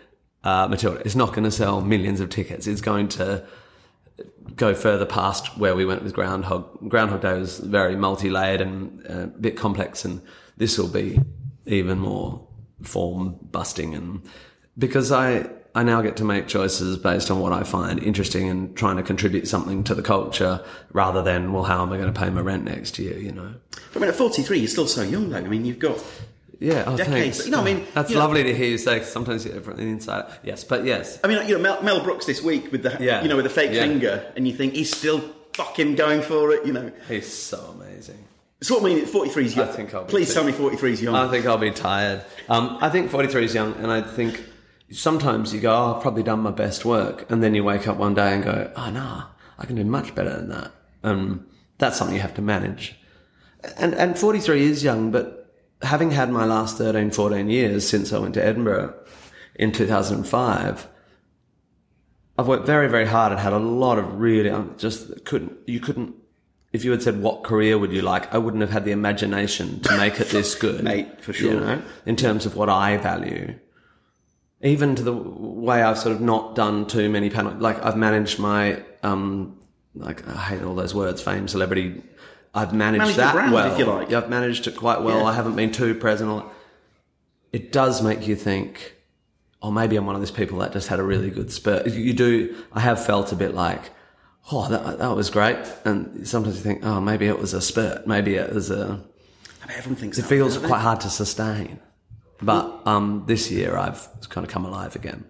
uh, Matilda. It's not going to sell millions of tickets. It's going to go further past where we went with Groundhog. Groundhog Day was very multi-layered and uh, a bit complex, and this will be even more form busting. And because I I now get to make choices based on what I find interesting and trying to contribute something to the culture, rather than well, how am I going to pay my rent next year? You know. I mean, at 43, you're still so young, though. I mean, you've got. Yeah, oh, Decades. thanks. You know, I mean, that's you know- lovely to hear you say. 'cause sometimes you from the inside. Yes, but yes, I mean, you know, Mel, Mel Brooks this week with the, Yeah. you know, with the fake Yeah. finger, and you think he's still fucking going for it. You know, he's so amazing. what I mean. 43 is young. I think I'll Please too. tell me 43 is young. I think I'll be tired. Um, I think 43 is young, and I think sometimes you go, oh, I've probably done my best work, and then you wake up one day and go, oh, no, I can do much better than that. Um, that's something you have to manage. And, and 43 is young, but having had my last 13, 14 years since I went to Edinburgh in 2005, I've worked very, very hard and had a lot of really, I just couldn't, you couldn't, if you had said what career would you like, I wouldn't have had the imagination to make it this good. Mate, for You sure. know, in terms of what I value. Even to the way I've sort of not done too many panel, like I've managed my, um, like I hate all those words, fame, celebrity. I've managed Manage the that brand, well. if you like. I've managed it quite well. Yeah. I haven't been too present. It does make you think, or maybe I'm one of those people that just had a really good spurt. You do. I have felt a bit like, oh, that, that was great. And sometimes you think, oh, maybe it was a spurt. Maybe it was a. I mean, everyone thinks It feels quite hard to sustain. But um, this year I've kind of come alive again.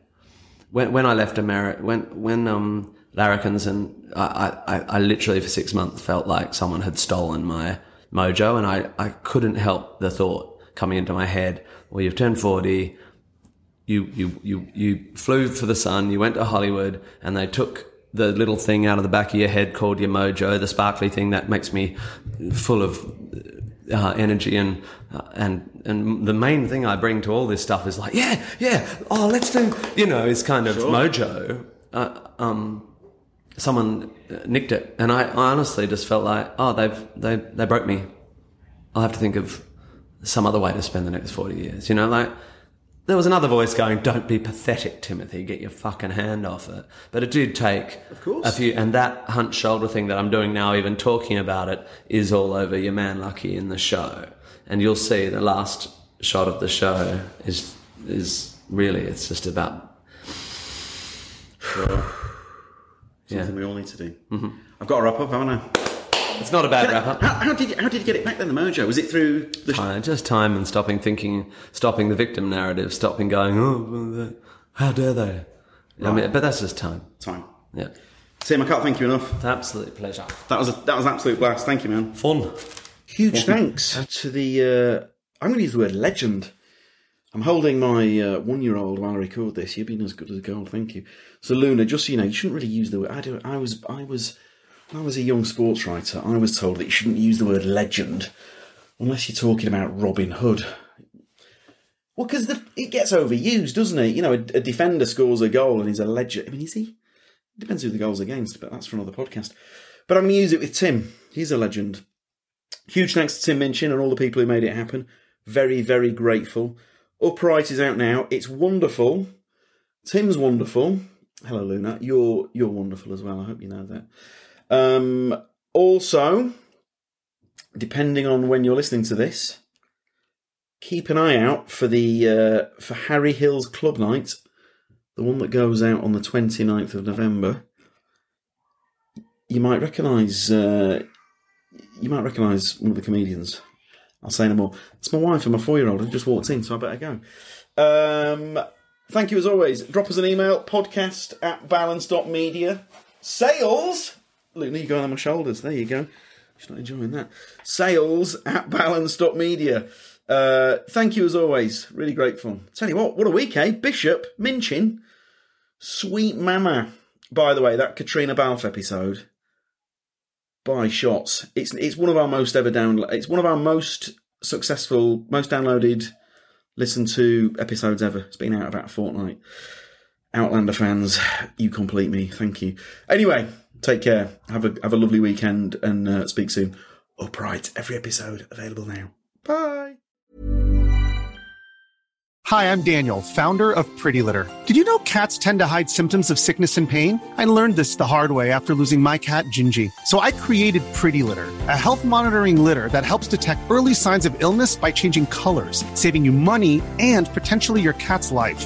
When when I left America, when when um, Larrikins and I, I, I literally for six months felt like someone had stolen my mojo, and I, I couldn't help the thought coming into my head. Well, you've turned forty. you you you you flew for the sun, you went to Hollywood, and they took the little thing out of the back of your head called your mojo, the sparkly thing that makes me full of uh, energy and uh, and and the main thing I bring to all this stuff is like, yeah, yeah, oh, let's do, you know, is kind of mojo. Uh, um, someone nicked it, and I, I honestly just felt like, oh, they've they they broke me. I'll have to think of some other way to spend the next forty years. You know, like there was another voice going, "Don't be pathetic, Timothy. Get your fucking hand off it." But it did take Of course. a few, and that hunch shoulder thing that I'm doing now, even talking about it, is all over your man Lucky in the show, and you'll see the last shot of the show is is really it's just about Something we all need to do. Mm-hmm. I've got to wrap up, haven't I? It's not a bad wrap up. How, how did you, how did you get it back then? The mojo was it through the? sh- Uh, just time and stopping thinking, stopping the victim narrative, stopping going, oh, how dare they? I mean, but that's just time. time? Yeah. Tim, I can't thank you enough. It's an absolute pleasure. That was a, that was an absolute blast. Thank you, man. Fun. Huge thanks to the. Uh, I'm going to use the word legend. I'm holding my uh, one-year-old while I record this. You've been as good as gold. Thank you. So, Luna, just so you know, you shouldn't really use the word. I do. I was. I was. When I was a young sports writer, I was told that you shouldn't use the word legend unless you're talking about Robin Hood. Well, because it gets overused, doesn't it? You know, a, a defender scores a goal and he's a legend. I mean, is he? Depends who the goal's against, but that's for another podcast. But I'm going to use it with Tim. He's a legend. Huge thanks to Tim Minchin and all the people who made it happen. Very, very grateful. Upright is out now. It's wonderful. Tim's wonderful. Hello, Luna. You're you're wonderful as well. I hope you know that. Um, also, depending on when you're listening to this, keep an eye out for the uh, for Harry Hill's Clubnite, the one that goes out on the 29th of November. You might recognise uh, you might recognise one of the comedians. I'll say no more. It's my wife and my four year old who just walked in, so I better go. Um, thank you as always. Drop us an email, podcast at balance.media. Sales! Luna, you're going on my shoulders. There you go. She's not enjoying that. Sales at balance.media. Uh, thank you as always. Really grateful. Tell you what, what a week, eh? Bishop, Minchin, Sweet Mama. By the way, that Caitríona Balfe episode by shots. It's it's one of our most ever down. It's one of our most successful, most downloaded, listened to episodes ever. It's been out about a fortnight. Outlander fans, you complete me. Thank you. Anyway, take care. Have a have a lovely weekend and uh, speak soon. Upright. Every episode available now. Bye. Hi, I'm Daniel, founder of Pretty Litter. Did you know cats tend to hide symptoms of sickness and pain? I learned this the hard way after losing my cat, Gingy. So I created Pretty Litter, a health monitoring litter that helps detect early signs of illness by changing colors, saving you money and potentially your cat's life.